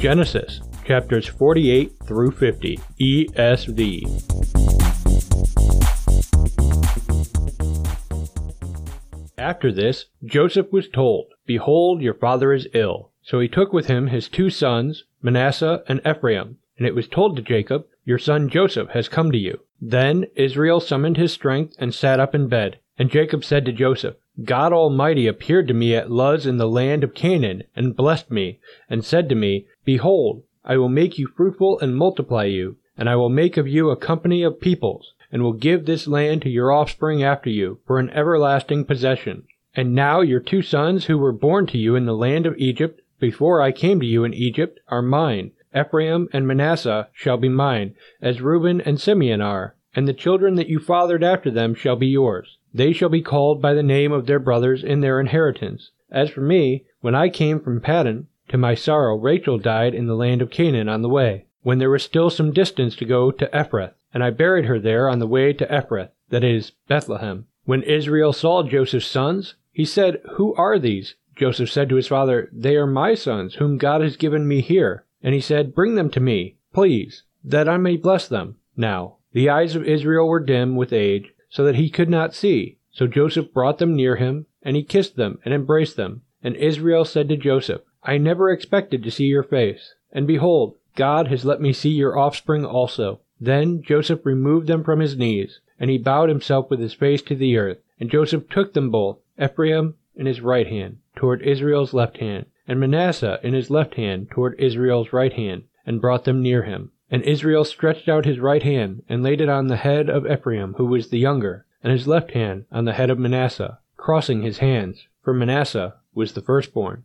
Genesis chapters 48 through 50, ESV. After this, Joseph was told, Behold, your father is ill. So he took with him his two sons, Manasseh and Ephraim, and it was told to Jacob, Your son Joseph has come to you. Then Israel summoned his strength and sat up in bed. And Jacob said to Joseph, God Almighty appeared to me at Luz in the land of Canaan, and blessed me, and said to me, Behold, I will make you fruitful and multiply you, and I will make of you a company of peoples, and will give this land to your offspring after you for an everlasting possession. And now your two sons who were born to you in the land of Egypt, before I came to you in Egypt, are mine. Ephraim and Manasseh shall be mine, as Reuben and Simeon are, and the children that you fathered after them shall be yours. They shall be called by the name of their brothers in their inheritance. As for me, when I came from Paddan, to my sorrow Rachel died in the land of Canaan on the way, when there was still some distance to go to Ephrath, and I buried her there on the way to Ephrath, that is, Bethlehem. When Israel saw Joseph's sons, he said, Who are these? Joseph said to his father, They are my sons, whom God has given me here. And he said, Bring them to me, please, that I may bless them. Now, the eyes of Israel were dim with age, so that he could not see. So Joseph brought them near him, and he kissed them and embraced them. And Israel said to Joseph, I never expected to see your face. And behold, God has let me see your offspring also. Then Joseph removed them from his knees, and he bowed himself with his face to the earth. And Joseph took them both, Ephraim in his right hand, toward Israel's left hand, and Manasseh in his left hand toward Israel's right hand, and brought them near him. And Israel stretched out his right hand, and laid it on the head of Ephraim, who was the younger, and his left hand on the head of Manasseh, crossing his hands, for Manasseh was the firstborn.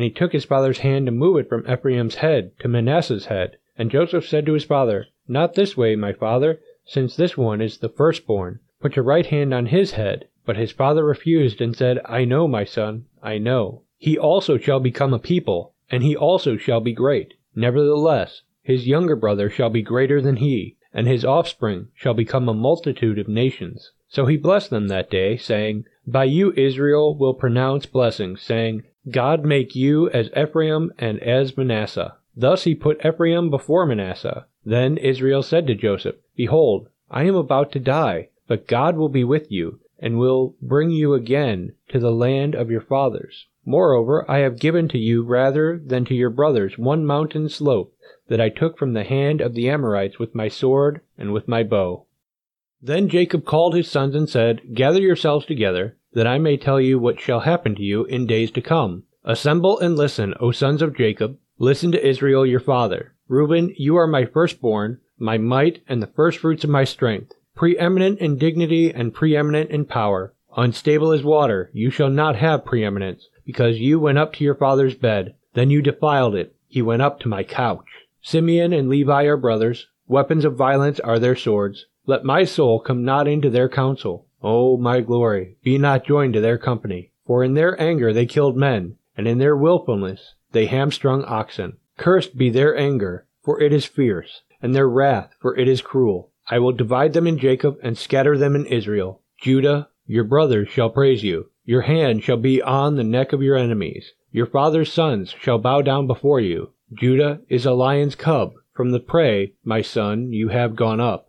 and he took his father's hand to move it from Ephraim's head to Manasseh's head. And Joseph said to his father, Not this way, my father, since this one is the firstborn. Put your right hand on his head. But his father refused and said, I know, my son, I know. He also shall become a people, and he also shall be great. Nevertheless, his younger brother shall be greater than he, and his offspring shall become a multitude of nations. So he blessed them that day, saying, By you Israel will pronounce blessings, saying, God make you as Ephraim and as Manasseh. Thus he put Ephraim before Manasseh. Then Israel said to Joseph, Behold, I am about to die, but God will be with you, and will bring you again to the land of your fathers. Moreover, I have given to you rather than to your brothers one mountain slope that I took from the hand of the Amorites with my sword and with my bow. Then Jacob called his sons and said, Gather yourselves together, that I may tell you what shall happen to you in days to come. Assemble and listen, O sons of Jacob. Listen to Israel your father. Reuben, you are my firstborn, my might, and the firstfruits of my strength. Preeminent in dignity and preeminent in power. Unstable as water, you shall not have preeminence, because you went up to your father's bed. Then you defiled it. He went up to my couch. Simeon and Levi are brothers. Weapons of violence are their swords. Let my soul come not into their counsel. O my glory, be not joined to their company. For in their anger they killed men, and in their wilfulness they hamstrung oxen. Cursed be their anger, for it is fierce, and their wrath, for it is cruel. I will divide them in Jacob and scatter them in Israel. Judah, your brothers shall praise you. Your hand shall be on the neck of your enemies. Your father's sons shall bow down before you. Judah is a lion's cub. From the prey, my son, you have gone up.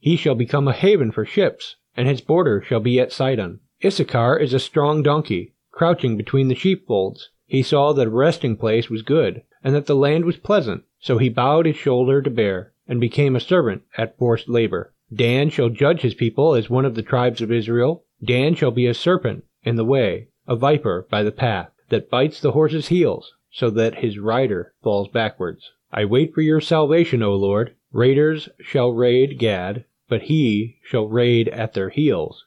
He shall become a haven for ships, and his border shall be at Sidon. Issachar is a strong donkey, crouching between the sheepfolds. He saw that a resting place was good, and that the land was pleasant, so he bowed his shoulder to bear, and became a servant at forced labor. Dan shall judge his people as one of the tribes of Israel. Dan shall be a serpent in the way, a viper by the path, that bites the horse's heels, so that his rider falls backwards. I wait for your salvation, O Lord. Raiders shall raid Gad, but he shall raid at their heels.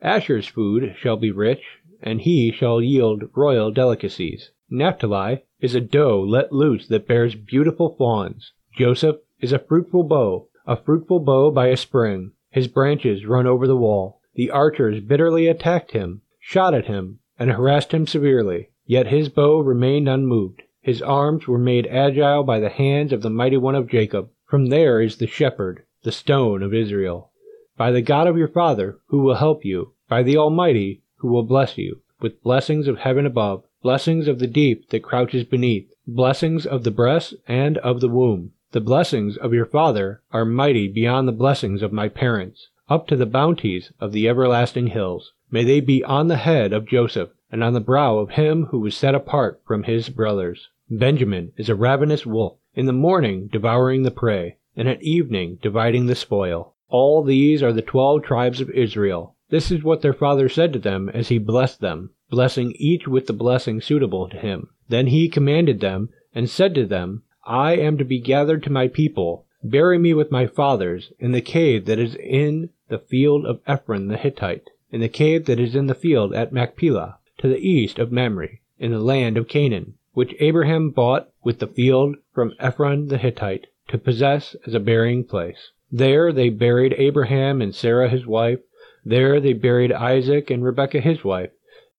Asher's food shall be rich, and he shall yield royal delicacies. Naphtali is a doe let loose that bears beautiful fawns. Joseph is a fruitful bough, a fruitful bough by a spring. His branches run over the wall. The archers bitterly attacked him, shot at him, and harassed him severely. Yet his bow remained unmoved. His arms were made agile by the hands of the mighty one of Jacob. From there is the shepherd, the stone of Israel. By the God of your father, who will help you, by the Almighty, who will bless you, with blessings of heaven above, blessings of the deep that crouches beneath, blessings of the breast and of the womb. The blessings of your father are mighty beyond the blessings of my parents, up to the bounties of the everlasting hills. May they be on the head of Joseph, and on the brow of him who was set apart from his brothers. Benjamin is a ravenous wolf, in the morning devouring the prey, and at evening dividing the spoil. All these are the twelve tribes of Israel. This is what their father said to them as he blessed them, blessing each with the blessing suitable to him. Then he commanded them, and said to them, I am to be gathered to my people. Bury me with my fathers in the cave that is in the field of Ephron the Hittite, in the cave that is in the field at Machpelah, to the east of Mamre, in the land of Canaan, which Abraham bought with the field from Ephron the Hittite to possess as a burying place. There they buried Abraham and Sarah his wife. There they buried Isaac and Rebekah his wife.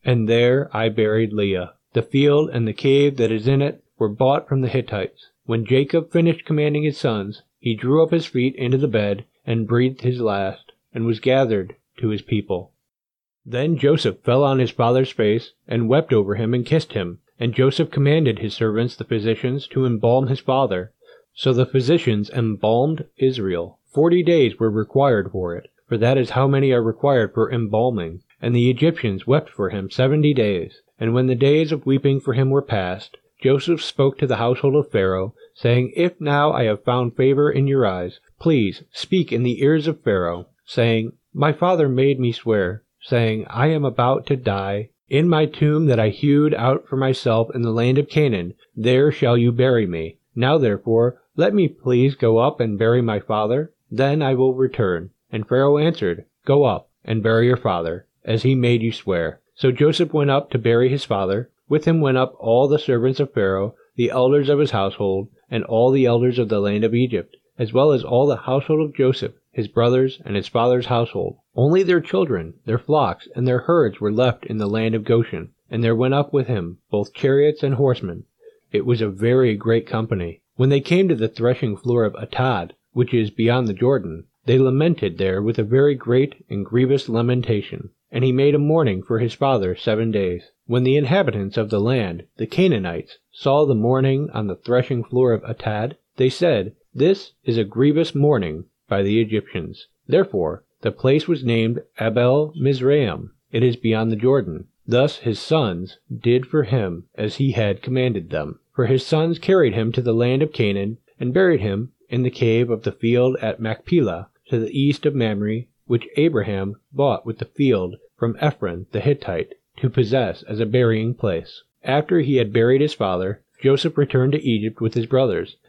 And there I buried Leah. The field and the cave that is in it were bought from the Hittites. When Jacob finished commanding his sons, he drew up his feet into the bed and breathed his last, and was gathered to his people. Then Joseph fell on his father's face, and wept over him and kissed him. And Joseph commanded his servants the physicians to embalm his father. So the physicians embalmed Israel. Forty days were required for it, for that is how many are required for embalming. And the Egyptians wept for him seventy days. And when the days of weeping for him were past, Joseph spoke to the household of Pharaoh, saying, If now I have found favor in your eyes, please speak in the ears of Pharaoh, saying, My father made me swear, saying, I am about to die in my tomb that I hewed out for myself in the land of Canaan, there shall you bury me. Now therefore, let me please go up and bury my father, then I will return. And Pharaoh answered, Go up and bury your father, as he made you swear. So Joseph went up to bury his father. With him went up all the servants of Pharaoh, the elders of his household, and all the elders of the land of Egypt, as well as all the household of Joseph, his brothers, and his father's household. Only their children, their flocks, and their herds were left in the land of Goshen, and there went up with him both chariots and horsemen. It was a very great company. When they came to the threshing floor of Atad, which is beyond the Jordan, they lamented there with a very great and grievous lamentation. And he made a mourning for his father seven days. When the inhabitants of the land, the Canaanites, saw the mourning on the threshing floor of Atad, they said, This is a grievous mourning by the Egyptians. Therefore the place was named Abel Mizraim. It is beyond the Jordan. Thus his sons did for him as he had commanded them. For his sons carried him to the land of Canaan, and buried him in the cave of the field at Machpelah, to the east of Mamre, which Abraham bought with the field from Ephron the Hittite, to possess as a burying place. After he had buried his father, Joseph returned to Egypt with his brothers,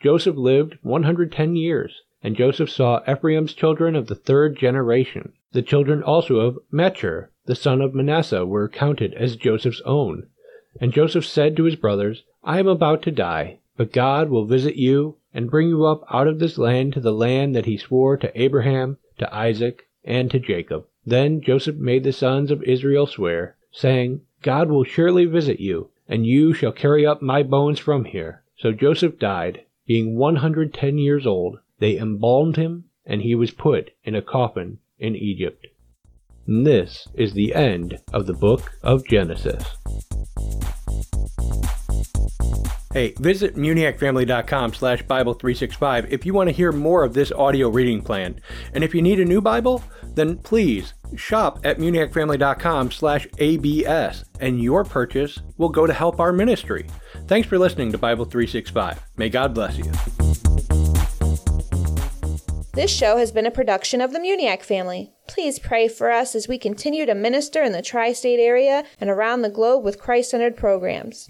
Joseph lived 110 years, and Joseph saw Ephraim's children of the third generation. The children also of Machir, the son of Manasseh, were counted as Joseph's own. And Joseph said to his brothers, I am about to die, but God will visit you and bring you up out of this land to the land that he swore to Abraham, to Isaac, and to Jacob. Then Joseph made the sons of Israel swear, saying, God will surely visit you, and you shall carry up my bones from here. So Joseph died, being one hundred ten years old. They embalmed him, and he was put in a coffin in Egypt. And this is the end of the book of Genesis. Hey, visit muniacfamily.com slash Bible365 if you want to hear more of this audio reading plan. And if you need a new Bible, then please shop at muniacfamily.com slash ABS, and your purchase will go to help our ministry. Thanks for listening to Bible 365. May God bless you. This show has been a production of the Muniac family. Please pray for us as we continue to minister in the tri state area and around the globe with Christ centered programs.